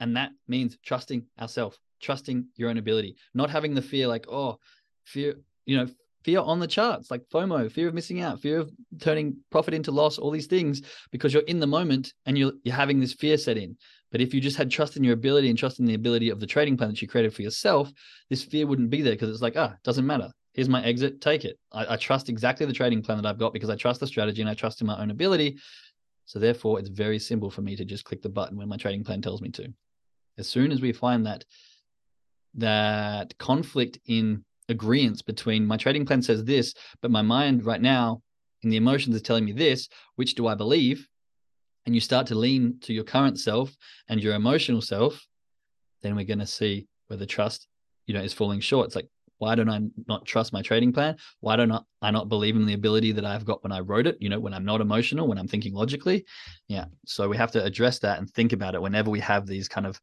And that means trusting ourselves, trusting your own ability, not having the fear like, oh, fear, you know, fear on the charts, like FOMO, fear of missing out, fear of turning profit into loss, all these things, because you're in the moment and you're, you're having this fear set in. But if you just had trust in your ability and trust in the ability of the trading plan that you created for yourself, this fear wouldn't be there because it's like, ah, doesn't matter. Here's my exit, take it. I, I trust exactly the trading plan that I've got because I trust the strategy and I trust in my own ability. So therefore, it's very simple for me to just click the button when my trading plan tells me to. As soon as we find that that conflict in agreement between my trading plan says this, but my mind right now and the emotions is telling me this, which do I believe? And you start to lean to your current self and your emotional self, then we're going to see where the trust, you know, is falling short. It's like, why don't I not trust my trading plan? Why don't I not believe in the ability that I've got when I wrote it? You know, when I'm not emotional, when I'm thinking logically. Yeah. So we have to address that and think about it whenever we have these kind of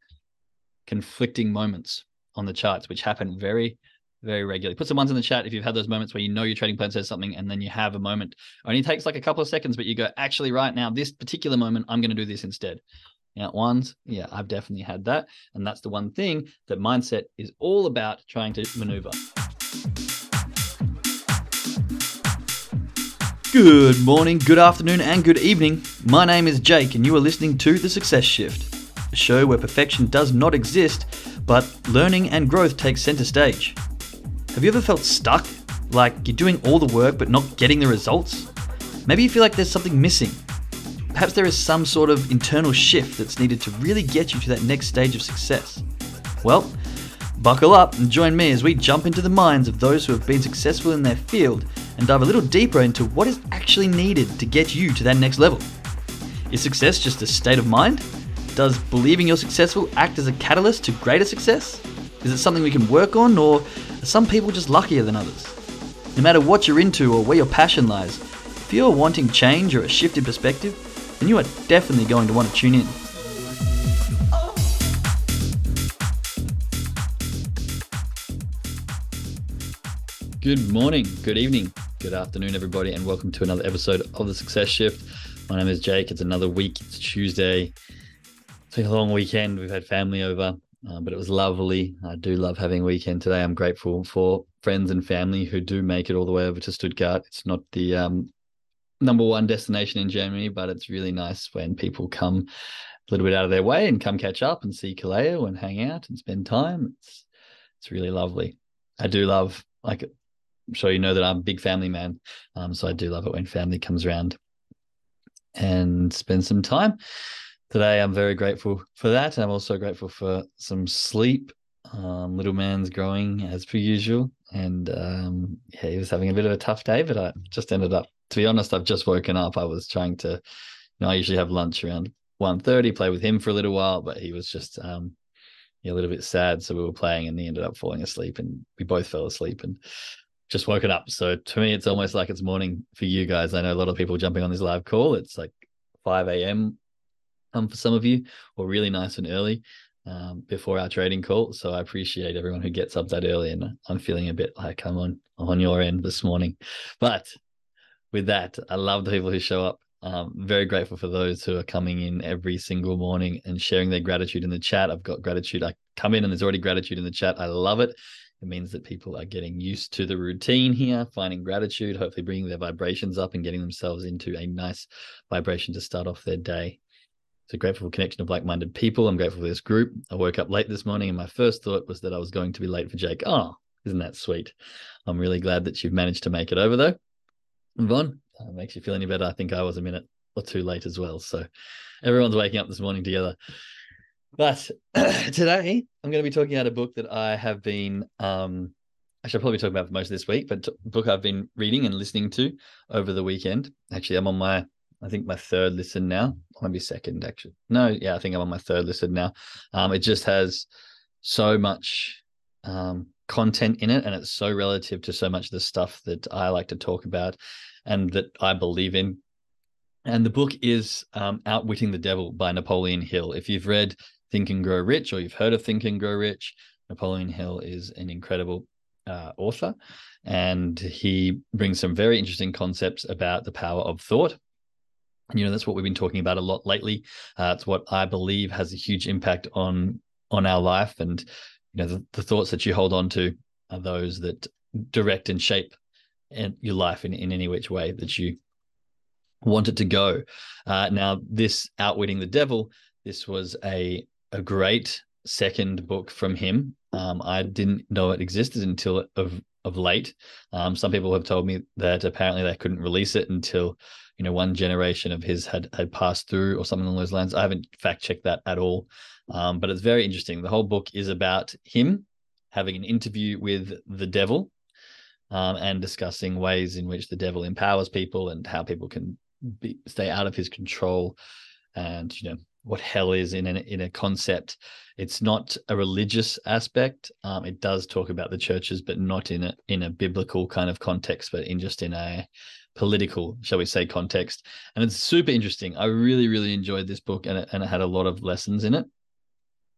conflicting moments on the charts, which happen very, very regularly. Put some ones in the chat if you've had those moments where you know your trading plan says something and then you have a moment. It only takes like a couple of seconds, but you go, actually, right now, this particular moment, I'm going to do this instead. Yeah, ones. Yeah, I've definitely had that. And that's the one thing that mindset is all about trying to maneuver. Good morning, good afternoon, and good evening. My name is Jake, and you are listening to The Success Shift, a show where perfection does not exist, but learning and growth take center stage. Have you ever felt stuck? Like you're doing all the work but not getting the results? Maybe you feel like there's something missing. Perhaps there is some sort of internal shift that's needed to really get you to that next stage of success. Well, buckle up and join me as we jump into the minds of those who have been successful in their field and dive a little deeper into what is actually needed to get you to that next level. Is success just a state of mind? Does believing you're successful act as a catalyst to greater success? Is it something we can work on, or are some people just luckier than others? No matter what you're into or where your passion lies, if you're wanting change or a shift in perspective, then you are definitely going to want to tune in. Good morning, good evening, good afternoon, everybody, and welcome to another episode of The Success Shift. My name is Jake. It's another week. It's Tuesday. It's been a long weekend. We've had family over. Uh, but it was lovely. I do love having a weekend today. I'm grateful for friends and family who do make it all the way over to Stuttgart. It's not the um, number one destination in Germany, but it's really nice when people come a little bit out of their way and come catch up and see Kaleo and hang out and spend time. It's it's really lovely. I do love like I'm sure you know that I'm a big family man, um, so I do love it when family comes around and spend some time today I'm very grateful for that. I'm also grateful for some sleep. Um, little man's growing as per usual, and um, yeah, he was having a bit of a tough day. But I just ended up, to be honest, I've just woken up. I was trying to, you know, I usually have lunch around 1.30, play with him for a little while, but he was just um, a little bit sad. So we were playing, and he ended up falling asleep, and we both fell asleep, and just woken up. So to me, it's almost like it's morning for you guys. I know a lot of people jumping on this live call. It's like 5 a.m um, for some of you, or really nice and early um, before our trading call. So I appreciate everyone who gets up that early, and I'm feeling a bit like I'm on on your end this morning. But with that, I love the people who show up. Um, very grateful for those who are coming in every single morning and sharing their gratitude in the chat. I've got gratitude. I come in and there's already gratitude in the chat. I love it. It means that people are getting used to the routine here, finding gratitude, hopefully bringing their vibrations up and getting themselves into a nice vibration to start off their day. A grateful connection of like minded people. I'm grateful for this group. I woke up late this morning and my first thought was that I was going to be late for Jake. Oh, isn't that sweet? I'm really glad that you've managed to make it over though. Yvonne, uh, makes you feel any better. I think I was a minute or two late as well. So everyone's waking up this morning together. But today I'm going to be talking about a book that I have been, um, I should probably talk about for most of this week, but book I've been reading and listening to over the weekend. Actually, I'm on my I think my third listen now, maybe second actually. No, yeah, I think I'm on my third listen now. Um, it just has so much um, content in it, and it's so relative to so much of the stuff that I like to talk about and that I believe in. And the book is um, Outwitting the Devil by Napoleon Hill. If you've read Think and Grow Rich or you've heard of Think and Grow Rich, Napoleon Hill is an incredible uh, author, and he brings some very interesting concepts about the power of thought you know that's what we've been talking about a lot lately. Uh, it's what i believe has a huge impact on on our life. And you know the, the thoughts that you hold on to are those that direct and shape and your life in, in any which way that you want it to go. Uh, now this outwitting the devil this was a a great second book from him. Um, i didn't know it existed until of of late um, some people have told me that apparently they couldn't release it until you know one generation of his had had passed through or something along those lines. I haven't fact checked that at all, um, but it's very interesting. The whole book is about him having an interview with the devil um, and discussing ways in which the devil empowers people and how people can be, stay out of his control and you know what hell is in a, in a concept. It's not a religious aspect. Um, it does talk about the churches, but not in a in a biblical kind of context, but in just in a political, shall we say, context. And it's super interesting. I really, really enjoyed this book, and it, and it had a lot of lessons in it.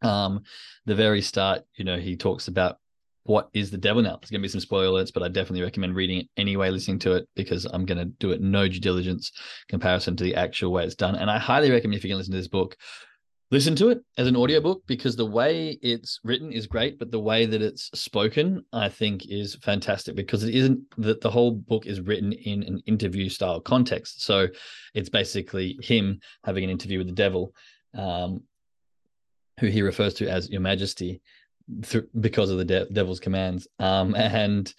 Um, the very start, you know, he talks about what is the devil now. There's going to be some spoiler alerts, but I definitely recommend reading it anyway, listening to it because I'm going to do it no due diligence comparison to the actual way it's done. And I highly recommend if you can listen to this book, listen to it as an audiobook because the way it's written is great but the way that it's spoken i think is fantastic because it isn't that the whole book is written in an interview style context so it's basically him having an interview with the devil um, who he refers to as your majesty th- because of the de- devil's commands. Um, and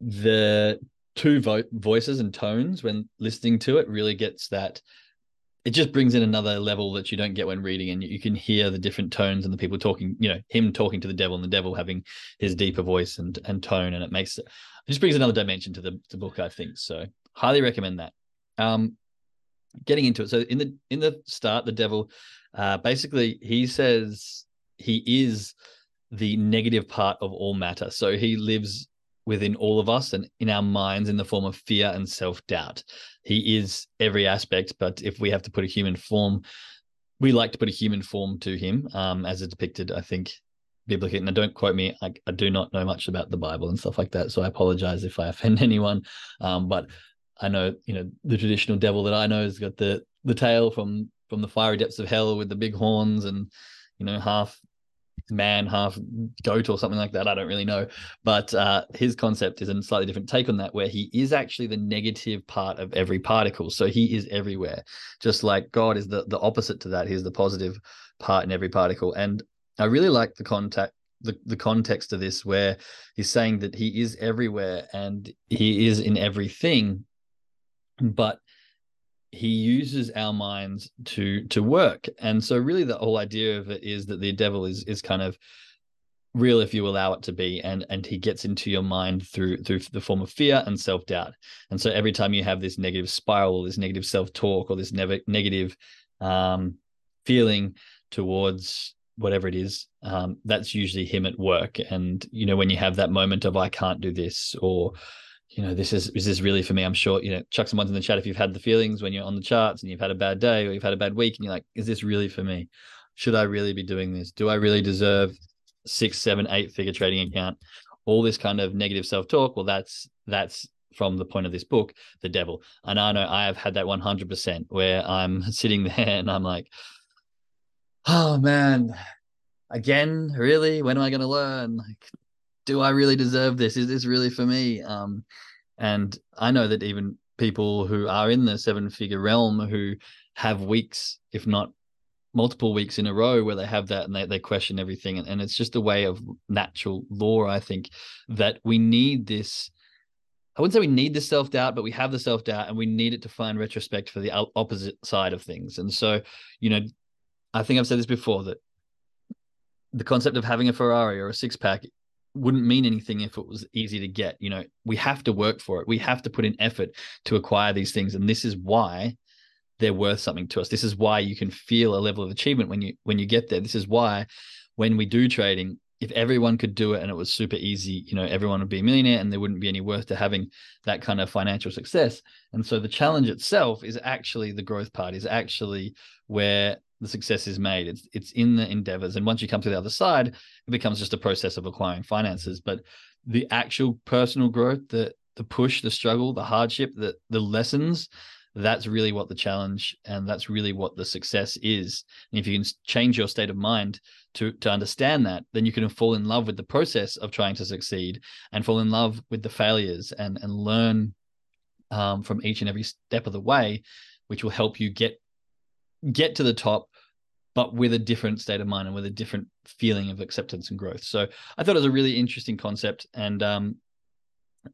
the two vo- voices and tones when listening to it really gets that it just brings in another level that you don't get when reading and you can hear the different tones and the people talking you know him talking to the devil and the devil having his deeper voice and and tone and it makes it, it just brings another dimension to the, the book i think. So highly recommend that. Um getting into it. So in the in the start the devil uh basically he says he is the negative part of all matter so he lives within all of us and in our minds in the form of fear and self doubt. He is every aspect, but if we have to put a human form, we like to put a human form to him, um, as it's depicted, I think, biblically. And don't quote me, I, I, do not know much about the Bible and stuff like that. So I apologize if I offend anyone. Um, but I know, you know, the traditional devil that I know has got the the tail from from the fiery depths of hell with the big horns and you know half man, half goat or something like that. I don't really know. But uh, his concept is a slightly different take on that, where he is actually the negative part of every particle. So he is everywhere, just like God is the, the opposite to that. He's the positive part in every particle. And I really like the contact. The, the context of this where he's saying that he is everywhere and he is in everything but he uses our minds to to work. And so really the whole idea of it is that the devil is is kind of real if you allow it to be and and he gets into your mind through through the form of fear and self-doubt. And so every time you have this negative spiral or this negative self-talk or this never negative um feeling towards whatever it is um that's usually him at work. And you know when you have that moment of i can't do this or you know, this is this is really for me? I'm sure, you know, chuck some ones in the chat if you've had the feelings when you're on the charts and you've had a bad day or you've had a bad week and you're like, is this really for me? Should I really be doing this? Do I really deserve six, seven, eight figure trading account? All this kind of negative self-talk. Well, that's that's from the point of this book, the devil. And I know I have had that 100% where I'm sitting there and I'm like, oh man, again, really? When am I going to learn? Like, do I really deserve this? Is this really for me? Um, and I know that even people who are in the seven figure realm who have weeks, if not multiple weeks in a row where they have that and they, they question everything. And, and it's just a way of natural law, I think, that we need this. I wouldn't say we need the self doubt, but we have the self doubt and we need it to find retrospect for the opposite side of things. And so, you know, I think I've said this before that the concept of having a Ferrari or a six pack wouldn't mean anything if it was easy to get. You know, we have to work for it. We have to put in effort to acquire these things. And this is why they're worth something to us. This is why you can feel a level of achievement when you when you get there. This is why when we do trading, if everyone could do it and it was super easy, you know, everyone would be a millionaire and there wouldn't be any worth to having that kind of financial success. And so the challenge itself is actually the growth part, is actually where the success is made. It's it's in the endeavors, and once you come to the other side, it becomes just a process of acquiring finances. But the actual personal growth, the the push, the struggle, the hardship, the the lessons, that's really what the challenge and that's really what the success is. And if you can change your state of mind to to understand that, then you can fall in love with the process of trying to succeed and fall in love with the failures and and learn um, from each and every step of the way, which will help you get get to the top but with a different state of mind and with a different feeling of acceptance and growth. So I thought it was a really interesting concept. And um,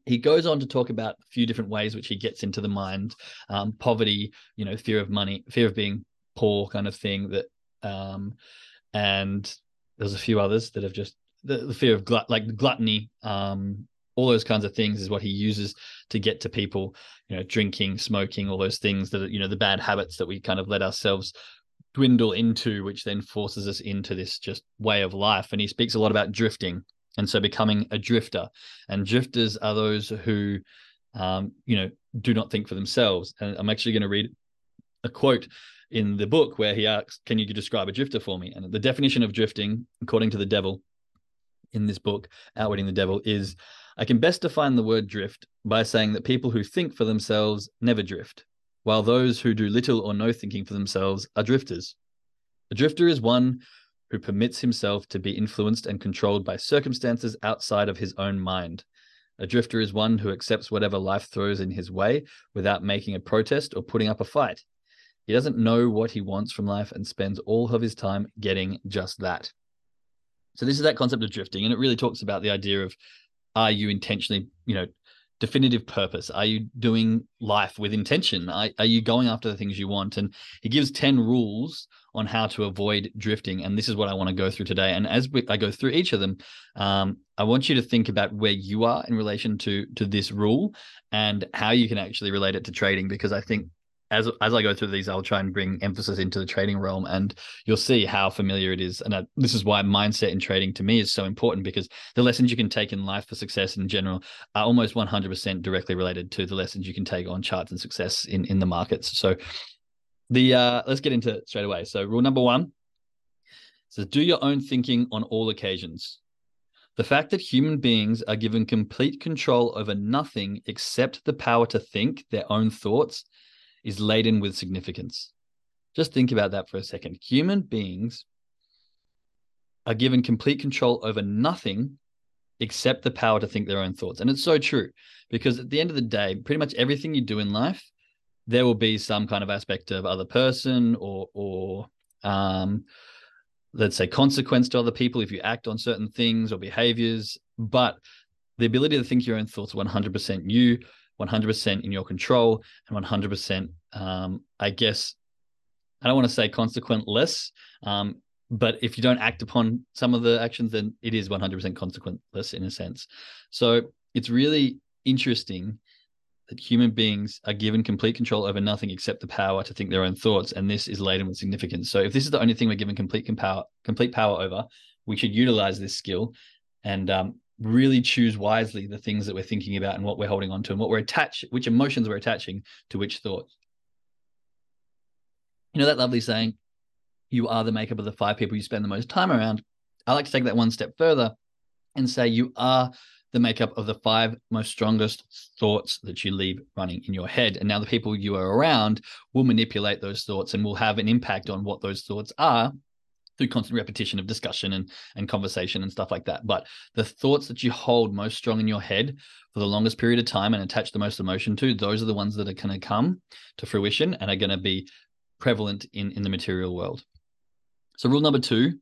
he goes on to talk about a few different ways which he gets into the mind um, poverty you know fear of money fear of being poor kind of thing that um, and there's a few others that have just the, the fear of glut like gluttony um, all those kinds of things is what he uses to get to people you know drinking smoking all those things that you know the bad habits that we kind of let ourselves dwindle into which then forces us into this just way of life. And he speaks a lot about drifting and so becoming a drifter. And drifters are those who um, you know do not think for themselves. And i'm actually going to read a quote in the book where he asks can you describe a drifter for me? And the definition of drifting according to the devil in this book outwitting the devil is i can best define the word drift by saying that people who think for themselves never drift while those who do little or no thinking for themselves are drifters a drifter is one who permits himself to be influenced and controlled by circumstances outside of his own mind. A drifter is one who accepts whatever life throws in his way without making a protest or putting up a fight. He doesn't know what he wants from life and spends all of his time getting just that. So this is that concept of drifting, and it really talks about the idea of are you intentionally, you know, definitive purpose? Are you doing life with intention? Are, are you going after the things you want? And he gives 10 rules on how to avoid drifting. And this is what I want to go through today. And as we, I go through each of them, um, I want you to think about where you are in relation to to this rule and how you can actually relate it to trading. Because I think as as I go through these, I'll try and bring emphasis into the trading realm, and you'll see how familiar it is. And I, this is why mindset in trading to me is so important because the lessons you can take in life for success in general are almost 100% directly related to the lessons you can take on charts and success in in the markets. So the uh, let's get into it straight away. So rule number one says do your own thinking on all occasions. The fact that human beings are given complete control over nothing except the power to think their own thoughts is laden with significance. Just think about that for a second. Human beings are given complete control over nothing except the power to think their own thoughts. And it's so true because at the end of the day, pretty much everything you do in life there will be some kind of aspect of other person or or um, let's say consequence to other people if you act on certain things or behaviors but the ability to think your own thoughts 100% you 100% in your control and 100% um, i guess i don't want to say consequentless um, but if you don't act upon some of the actions then it is 100% consequentless in a sense so it's really interesting that human beings are given complete control over nothing except the power to think their own thoughts, and this is laden with significance. So, if this is the only thing we're given complete power, complete power over, we should utilize this skill and um, really choose wisely the things that we're thinking about and what we're holding on to and what we're attached, which emotions we're attaching to which thoughts. You know that lovely saying, "You are the makeup of the five people you spend the most time around." I like to take that one step further and say you are the makeup of the five most strongest thoughts that you leave running in your head. And now the people you are around will manipulate those thoughts and will have an impact on what those thoughts are through constant repetition of discussion and, and conversation and stuff like that. But the thoughts that you hold most strong in your head for the longest period of time and attach the most emotion to, those are the ones that are going to come to fruition and are going to be prevalent in, in the material world. So, rule number two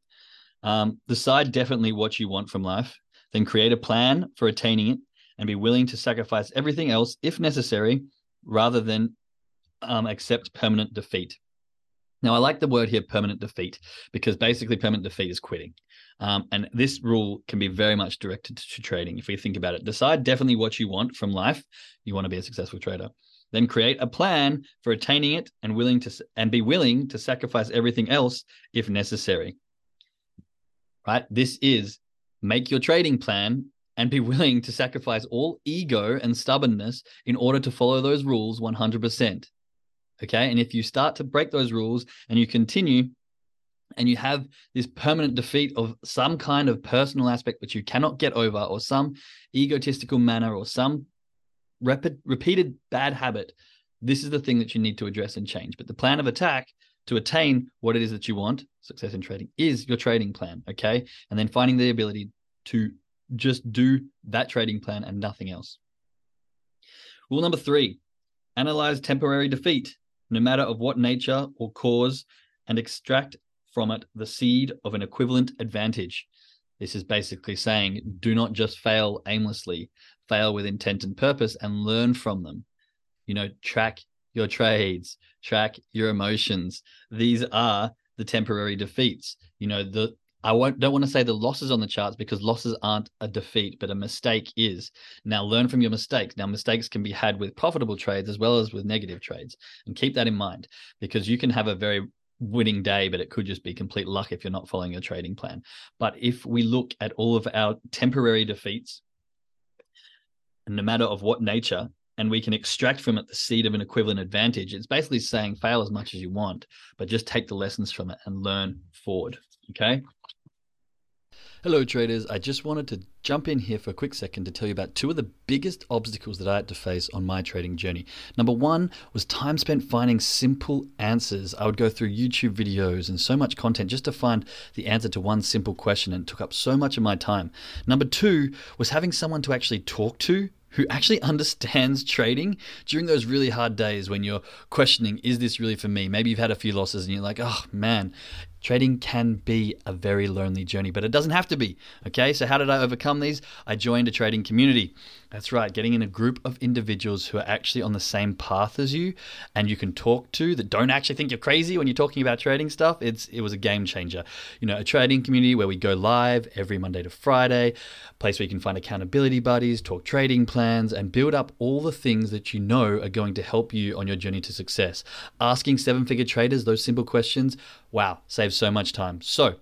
um, decide definitely what you want from life then create a plan for attaining it and be willing to sacrifice everything else if necessary rather than um, accept permanent defeat. Now, I like the word here, permanent defeat, because basically permanent defeat is quitting. Um, and this rule can be very much directed to trading. If we think about it, decide definitely what you want from life. You want to be a successful trader. Then create a plan for attaining it and willing to and be willing to sacrifice everything else if necessary. Right? This is make your trading plan and be willing to sacrifice all ego and stubbornness in order to follow those rules 100%. Okay. And if you start to break those rules and you continue and you have this permanent defeat of some kind of personal aspect which you cannot get over, or some egotistical manner, or some rapid, repeated bad habit this is the thing that you need to address and change. But the plan of attack to attain what it is that you want, success in trading, is your trading plan. Okay. And then finding the ability to just do that trading plan and nothing else. Rule number three analyze temporary defeat, no matter of what nature or cause, and extract from it the seed of an equivalent advantage. This is basically saying do not just fail aimlessly, fail with intent and purpose and learn from them. You know, track your trades, track your emotions. These are the temporary defeats. You know, the I won't, don't want to say the losses on the charts because losses aren't a defeat, but a mistake is. Now, learn from your mistakes. Now, mistakes can be had with profitable trades as well as with negative trades. And keep that in mind because you can have a very winning day, but it could just be complete luck if you're not following your trading plan. But if we look at all of our temporary defeats, no matter of what nature, and we can extract from it the seed of an equivalent advantage, it's basically saying fail as much as you want, but just take the lessons from it and learn forward. Okay. Hello, traders. I just wanted to jump in here for a quick second to tell you about two of the biggest obstacles that I had to face on my trading journey. Number one was time spent finding simple answers. I would go through YouTube videos and so much content just to find the answer to one simple question, and it took up so much of my time. Number two was having someone to actually talk to who actually understands trading during those really hard days when you're questioning, is this really for me? Maybe you've had a few losses and you're like, oh man, Trading can be a very lonely journey, but it doesn't have to be. Okay, so how did I overcome these? I joined a trading community. That's right, getting in a group of individuals who are actually on the same path as you and you can talk to that don't actually think you're crazy when you're talking about trading stuff. It's it was a game changer. You know, a trading community where we go live every Monday to Friday, place where you can find accountability buddies, talk trading plans, and build up all the things that you know are going to help you on your journey to success. Asking seven-figure traders those simple questions, wow, saves so much time. So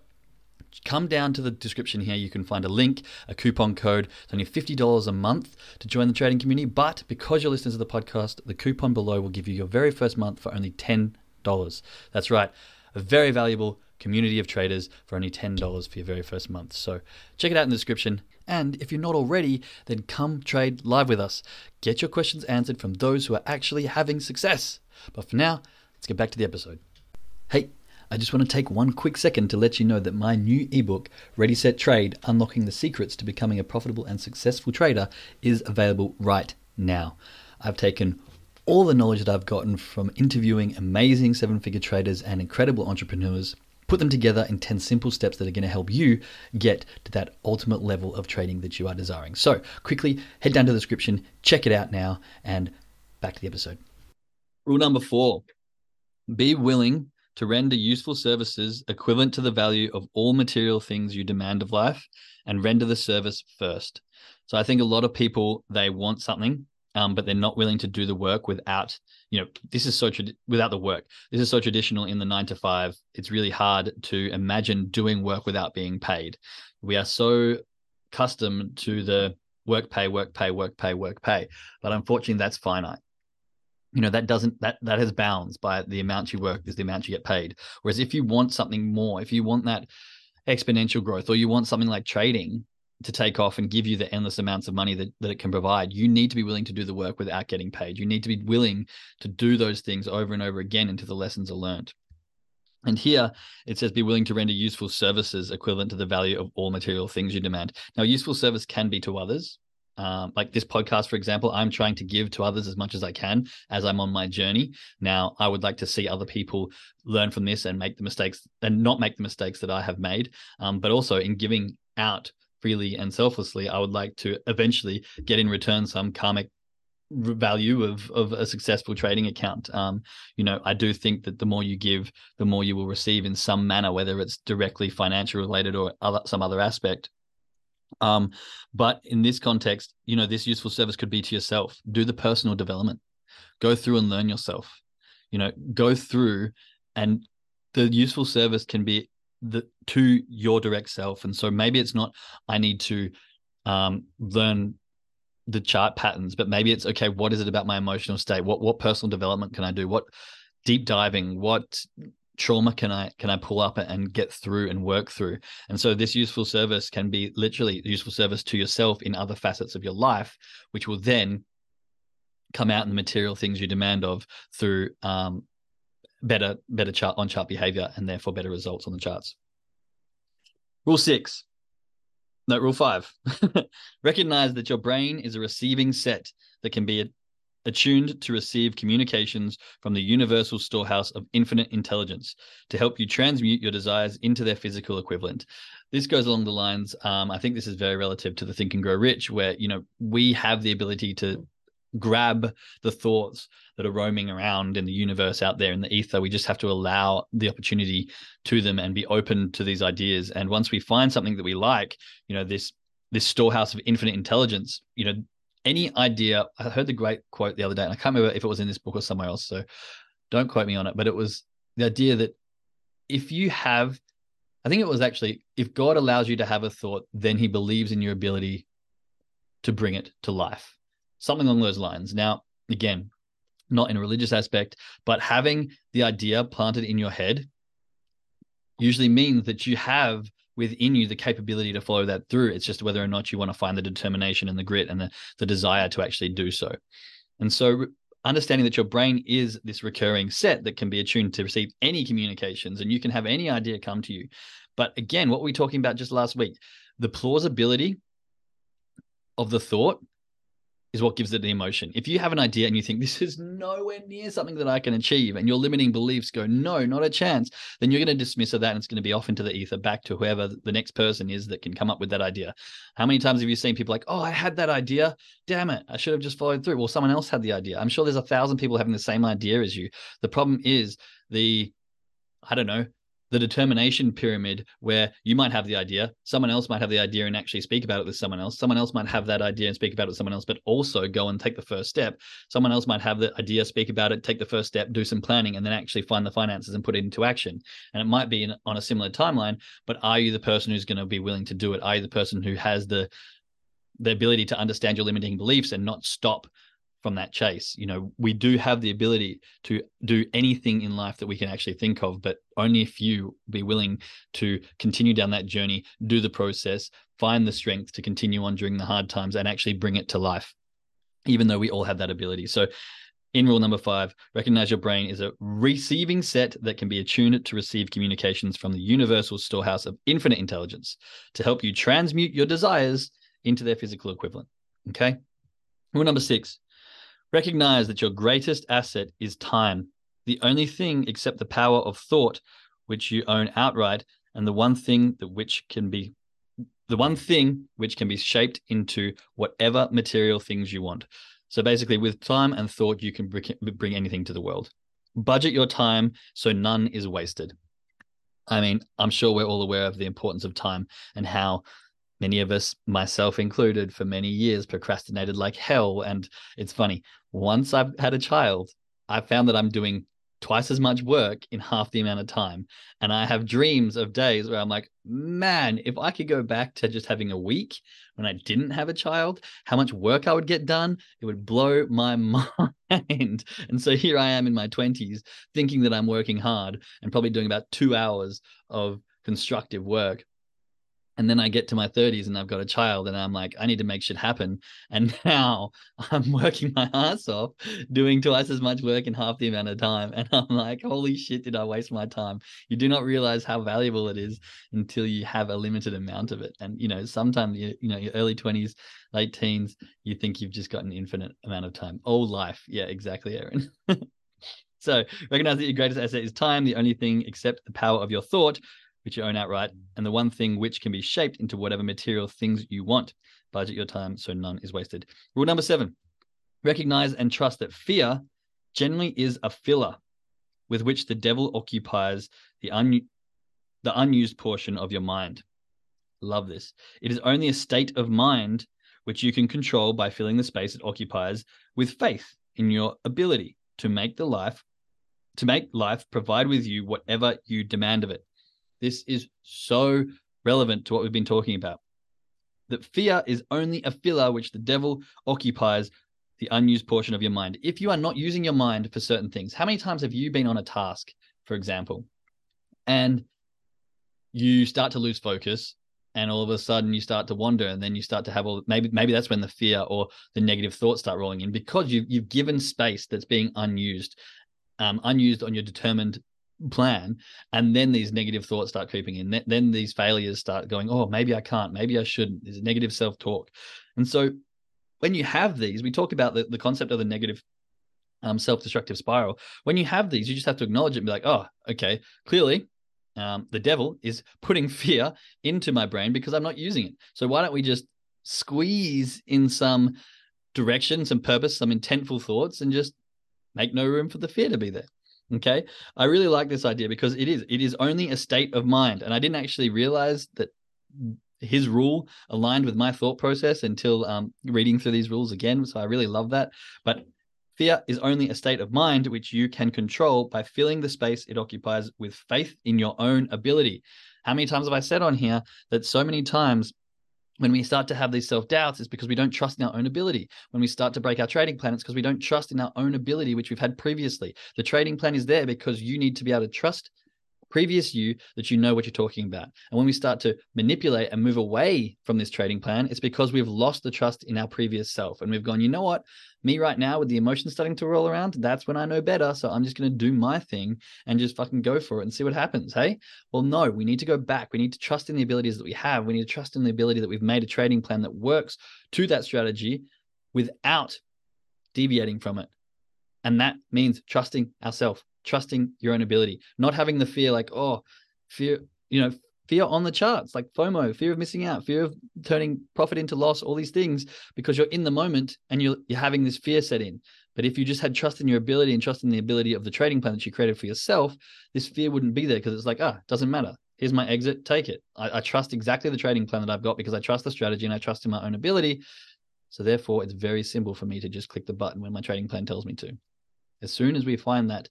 come down to the description here. You can find a link, a coupon code. It's only $50 a month to join the trading community. But because you're listening to the podcast, the coupon below will give you your very first month for only $10. That's right, a very valuable community of traders for only $10 for your very first month. So check it out in the description. And if you're not already, then come trade live with us. Get your questions answered from those who are actually having success. But for now, let's get back to the episode. Hey, I just want to take one quick second to let you know that my new ebook, Ready Set Trade Unlocking the Secrets to Becoming a Profitable and Successful Trader, is available right now. I've taken all the knowledge that I've gotten from interviewing amazing seven figure traders and incredible entrepreneurs, put them together in 10 simple steps that are going to help you get to that ultimate level of trading that you are desiring. So, quickly head down to the description, check it out now, and back to the episode. Rule number four be willing to render useful services equivalent to the value of all material things you demand of life and render the service first. So I think a lot of people they want something, um, but they're not willing to do the work without, you know, this is so trad- without the work. This is so traditional in the nine to five. It's really hard to imagine doing work without being paid. We are so accustomed to the work pay, work pay, work pay, work pay, but unfortunately that's finite you know that doesn't that that has bounds by the amount you work is the amount you get paid. Whereas if you want something more if you want that exponential growth or you want something like trading to take off and give you the endless amounts of money that, that it can provide you need to be willing to do the work without getting paid. You need to be willing to do those things over and over again until the lessons are learned. And here it says be willing to render useful services equivalent to the value of all material things you demand. Now, useful service can be to others um, like this podcast, for example, I'm trying to give to others as much as I can as I'm on my journey. Now, I would like to see other people learn from this and make the mistakes and not make the mistakes that I have made. Um, but also in giving out freely and selflessly, I would like to eventually get in return some karmic value of of a successful trading account. Um, you know, I do think that the more you give, the more you will receive in some manner, whether it's directly financial related or other some other aspect. Um, but in this context, you know, this useful service could be to yourself. Do the personal development. Go through and learn yourself. You know, go through and the useful service can be the to your direct self. And so maybe it's not I need to um, learn the chart patterns, but maybe it's okay, what is it about my emotional state? What what personal development can I do? What deep diving, what trauma can I can I pull up and get through and work through? And so this useful service can be literally useful service to yourself in other facets of your life, which will then come out in the material things you demand of through um, better better chart on chart behavior and therefore better results on the charts. Rule six. No, rule five. Recognize that your brain is a receiving set that can be attuned to receive communications from the universal storehouse of infinite intelligence to help you transmute your desires into their physical equivalent. This goes along the lines. Um, I think this is very relative to the Think and Grow Rich, where you know we have the ability to grab the thoughts that are roaming around in the universe out there in the ether. We just have to allow the opportunity to them and be open to these ideas. And once we find something that we like, you know, this this storehouse of infinite intelligence, you know, any idea. I heard the great quote the other day, and I can't remember if it was in this book or somewhere else. So don't quote me on it, but it was the idea that if you have, I think it was actually, if God allows you to have a thought, then he believes in your ability to bring it to life something along those lines. Now, again, not in a religious aspect, but having the idea planted in your head usually means that you have within you the capability to follow that through. It's just whether or not you want to find the determination and the grit and the, the desire to actually do so. And so understanding that your brain is this recurring set that can be attuned to receive any communications and you can have any idea come to you. But again, what were we talking about just last week? The plausibility of the thought is what gives it the emotion. If you have an idea and you think this is nowhere near something that I can achieve, and your limiting beliefs go, no, not a chance, then you're going to dismiss of that and it's going to be off into the ether back to whoever the next person is that can come up with that idea. How many times have you seen people like, oh, I had that idea. Damn it. I should have just followed through. Well, someone else had the idea. I'm sure there's a thousand people having the same idea as you. The problem is the, I don't know, the determination pyramid where you might have the idea, someone else might have the idea and actually speak about it with someone else. Someone else might have that idea and speak about it with someone else, but also go and take the first step. Someone else might have the idea, speak about it, take the first step, do some planning, and then actually find the finances and put it into action. And it might be in, on a similar timeline, but are you the person who's going to be willing to do it? Are you the person who has the the ability to understand your limiting beliefs and not stop from that chase. You know, we do have the ability to do anything in life that we can actually think of, but only if you be willing to continue down that journey, do the process, find the strength to continue on during the hard times and actually bring it to life, even though we all have that ability. So, in rule number five, recognize your brain is a receiving set that can be attuned to receive communications from the universal storehouse of infinite intelligence to help you transmute your desires into their physical equivalent. Okay. Rule number six, Recognize that your greatest asset is time, the only thing except the power of thought which you own outright, and the one thing that which can be the one thing which can be shaped into whatever material things you want. So basically, with time and thought, you can bring anything to the world. Budget your time so none is wasted. I mean, I'm sure we're all aware of the importance of time and how many of us, myself included, for many years procrastinated like hell. And it's funny, once I've had a child, I found that I'm doing twice as much work in half the amount of time. And I have dreams of days where I'm like, man, if I could go back to just having a week when I didn't have a child, how much work I would get done, it would blow my mind. And so here I am in my 20s thinking that I'm working hard and probably doing about two hours of constructive work and then I get to my 30s and I've got a child and I'm like, I need to make shit happen. And now I'm working my ass off, doing twice as much work in half the amount of time. And I'm like, holy shit, did I waste my time? You do not realize how valuable it is until you have a limited amount of it. And, you know, sometimes, you, you know, your early 20s, late teens, you think you've just got an infinite amount of time. All life. Yeah, exactly, Aaron. so recognize that your greatest asset is time, the only thing except the power of your thought which you own outright, mm. and the one thing which can be shaped into whatever material things you want. Budget your time so none is wasted. Rule number seven recognize and trust that fear generally is a filler with which the devil occupies the, un- the unused portion of your mind. Love this. It is only a state of mind which you can control by filling the space it occupies with faith in your ability to make the life to make life provide with you whatever you demand of it. This is so relevant to what we've been talking about. That fear is only a filler which the devil occupies the unused portion of your mind. If you are not using your mind for certain things, how many times have you been on a task, for example, and you start to lose focus and all of a sudden you start to wander and then you start to have all maybe maybe that's when the fear or the negative thoughts start rolling in because you've, you've given space that's being unused um, unused on your determined plan and then these negative thoughts start creeping in then these failures start going oh maybe i can't maybe i shouldn't there's negative self-talk and so when you have these we talk about the, the concept of the negative um, self-destructive spiral when you have these you just have to acknowledge it and be like oh okay clearly um, the devil is putting fear into my brain because I'm not using it. So why don't we just squeeze in some direction, some purpose, some intentful thoughts, and just make no room for the fear to be there. Okay. I really like this idea because it is, it is only a state of mind. And I didn't actually realize that his rule aligned with my thought process until um, reading through these rules again. So I really love that. But Fear is only a state of mind which you can control by filling the space it occupies with faith in your own ability. How many times have I said on here that so many times when we start to have these self doubts, it's because we don't trust in our own ability. When we start to break our trading plan, it's because we don't trust in our own ability, which we've had previously. The trading plan is there because you need to be able to trust previous you that you know what you're talking about. And when we start to manipulate and move away from this trading plan, it's because we've lost the trust in our previous self. And we've gone, you know what? Me right now with the emotions starting to roll around, that's when I know better. So I'm just going to do my thing and just fucking go for it and see what happens. Hey, well, no, we need to go back. We need to trust in the abilities that we have. We need to trust in the ability that we've made a trading plan that works to that strategy without deviating from it. And that means trusting ourselves trusting your own ability, not having the fear like, oh, fear, you know, fear on the charts, like FOMO, fear of missing out, fear of turning profit into loss, all these things, because you're in the moment and you're you're having this fear set in. But if you just had trust in your ability and trust in the ability of the trading plan that you created for yourself, this fear wouldn't be there because it's like, ah, doesn't matter. Here's my exit, take it. I, I trust exactly the trading plan that I've got because I trust the strategy and I trust in my own ability. So therefore, it's very simple for me to just click the button when my trading plan tells me to. As soon as we find that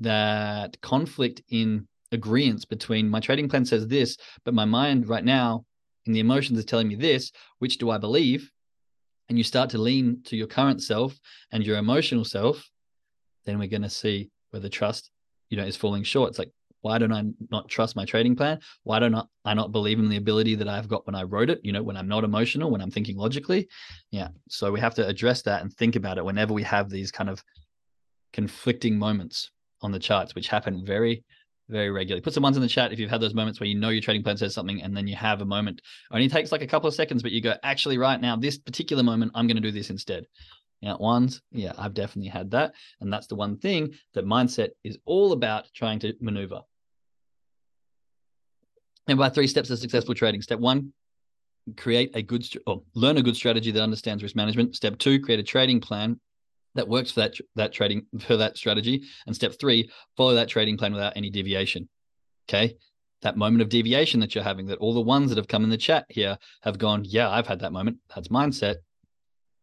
that conflict in agreement between my trading plan says this, but my mind right now and the emotions is telling me this, which do I believe? And you start to lean to your current self and your emotional self, then we're going to see where the trust, you know, is falling short. It's like, why don't I not trust my trading plan? Why don't I not believe in the ability that I've got when I wrote it? You know, when I'm not emotional, when I'm thinking logically. Yeah. So we have to address that and think about it whenever we have these kind of conflicting moments on the charts, which happen very, very regularly. Put some ones in the chat if you've had those moments where you know your trading plan says something and then you have a moment. It only takes like a couple of seconds, but you go, actually, right now, this particular moment, I'm going to do this instead. Yeah, ones. Yeah, I've definitely had that. And that's the one thing that mindset is all about trying to maneuver. And by three steps of successful trading. Step one, create a good or learn a good strategy that understands risk management. Step two, create a trading plan that works for that that trading for that strategy. And step three, follow that trading plan without any deviation. Okay. That moment of deviation that you're having, that all the ones that have come in the chat here have gone, yeah, I've had that moment. That's mindset.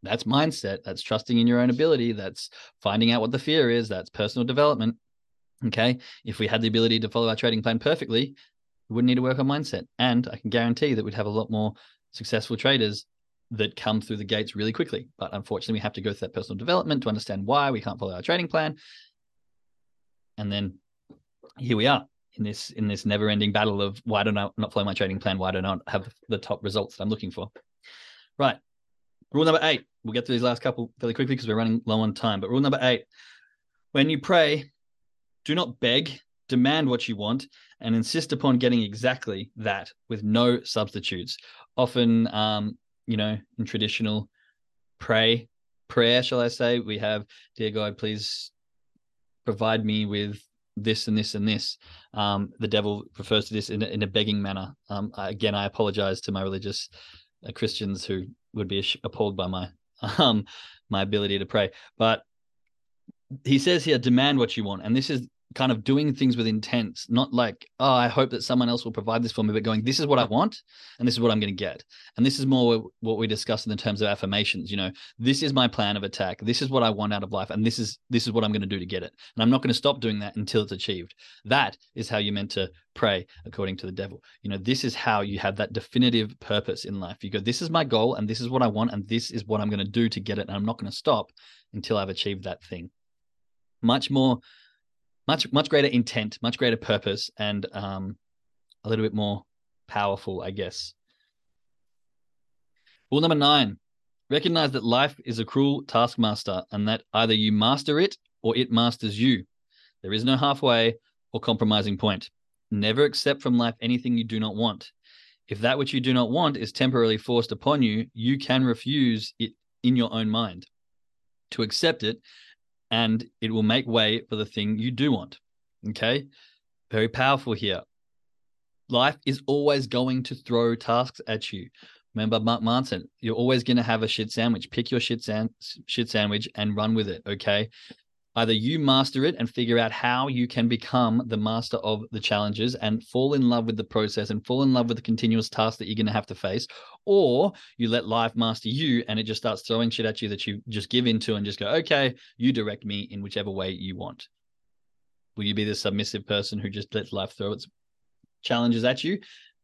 That's mindset. That's trusting in your own ability. That's finding out what the fear is. That's personal development. Okay. If we had the ability to follow our trading plan perfectly, we wouldn't need to work on mindset. And I can guarantee that we'd have a lot more successful traders that come through the gates really quickly. But unfortunately, we have to go through that personal development to understand why we can't follow our trading plan. And then here we are in this in this never-ending battle of why don't I not follow my trading plan? Why don't I have the top results that I'm looking for? Right. Rule number eight. We'll get through these last couple fairly quickly because we're running low on time. But rule number eight: when you pray, do not beg, demand what you want, and insist upon getting exactly that with no substitutes. Often, um, you know, in traditional pray prayer, shall I say, we have, dear God, please provide me with this and this and this. Um, the devil refers to this in in a begging manner. Um, again, I apologize to my religious uh, Christians who would be appalled by my um, my ability to pray. But he says here, demand what you want, and this is kind of doing things with intent, not like, oh, I hope that someone else will provide this for me, but going, this is what I want and this is what I'm going to get. And this is more what we discussed in the terms of affirmations. You know, this is my plan of attack. This is what I want out of life. And this is this is what I'm going to do to get it. And I'm not going to stop doing that until it's achieved. That is how you're meant to pray according to the devil. You know, this is how you have that definitive purpose in life. You go, this is my goal and this is what I want, and this is what I'm going to do to get it. And I'm not going to stop until I've achieved that thing. Much more much much greater intent, much greater purpose, and um, a little bit more powerful, I guess. Rule number nine recognize that life is a cruel taskmaster and that either you master it or it masters you. There is no halfway or compromising point. Never accept from life anything you do not want. If that which you do not want is temporarily forced upon you, you can refuse it in your own mind to accept it, and it will make way for the thing you do want. Okay. Very powerful here. Life is always going to throw tasks at you. Remember Mark Manson, you're always going to have a shit sandwich. Pick your shit, san- shit sandwich and run with it. Okay. Either you master it and figure out how you can become the master of the challenges and fall in love with the process and fall in love with the continuous task that you're going to have to face, or you let life master you and it just starts throwing shit at you that you just give into and just go, okay, you direct me in whichever way you want. Will you be the submissive person who just lets life throw its challenges at you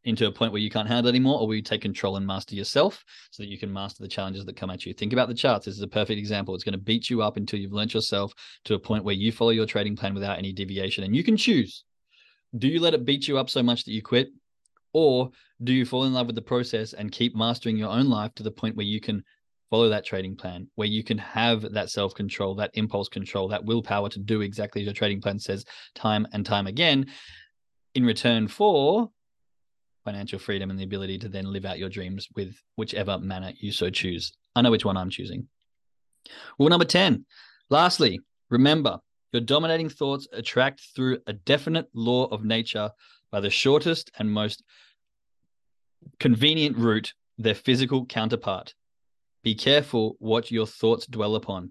into a point where you can't handle anymore, or will you take control and master yourself so that you can master the challenges that come at you? Think about the charts. This is a perfect example. It's going to beat you up until you've learned yourself to a point where you follow your trading plan without any deviation. And you can choose do you let it beat you up so much that you quit? Or do you fall in love with the process and keep mastering your own life to the point where you can follow that trading plan, where you can have that self control, that impulse control, that willpower to do exactly as your trading plan says time and time again in return for financial freedom and the ability to then live out your dreams with whichever manner you so choose. I know which one I'm choosing. Rule number 10. Lastly, remember your dominating thoughts attract through a definite law of nature by the shortest and most convenient route, their physical counterpart. Be careful what your thoughts dwell upon. I'm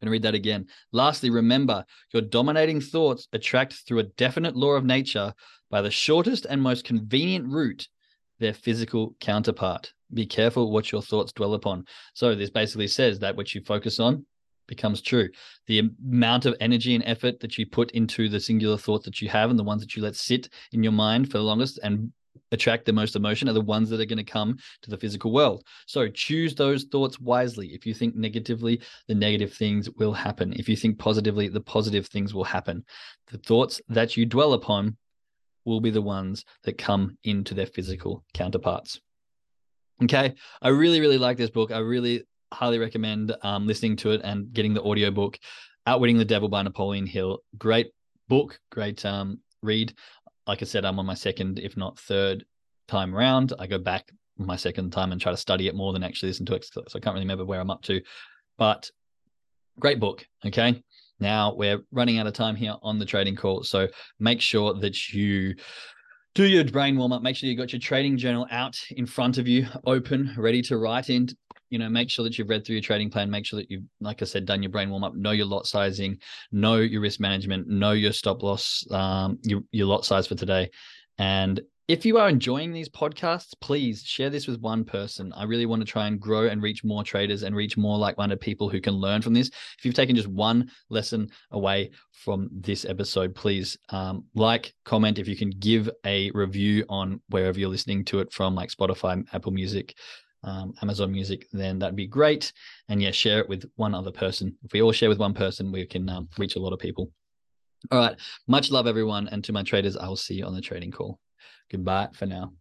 going to read that again. Lastly, remember your dominating thoughts attract through a definite law of nature by the shortest and most convenient route, their physical counterpart. Be careful what your thoughts dwell upon. So, this basically says that what you focus on becomes true. The amount of energy and effort that you put into the singular thoughts that you have and the ones that you let sit in your mind for the longest and attract the most emotion are the ones that are going to come to the physical world. So choose those thoughts wisely. If you think negatively, the negative things will happen. If you think positively, the positive things will happen. The thoughts that you dwell upon will be the ones that come into their physical counterparts. Okay. I really, really like this book. I really highly recommend um, listening to it and getting the audio book, Outwitting the Devil by Napoleon Hill. Great book, great um, read. Like I said, I'm on my second, if not third time round. I go back my second time and try to study it more than actually listen to it. So I can't really remember where I'm up to. But great book. Okay. Now we're running out of time here on the trading call. So make sure that you do your brain warm up. Make sure you got your trading journal out in front of you, open, ready to write in. You know, make sure that you've read through your trading plan. Make sure that you've, like I said, done your brain warm up. Know your lot sizing. Know your risk management. Know your stop loss. Um, your your lot size for today, and if you are enjoying these podcasts, please share this with one person. I really want to try and grow and reach more traders and reach more like minded people who can learn from this. If you've taken just one lesson away from this episode, please um, like, comment. If you can give a review on wherever you're listening to it from, like Spotify, Apple Music, um, Amazon Music, then that'd be great. And yeah, share it with one other person. If we all share with one person, we can um, reach a lot of people. All right. Much love, everyone. And to my traders, I will see you on the trading call. Goodbye for now.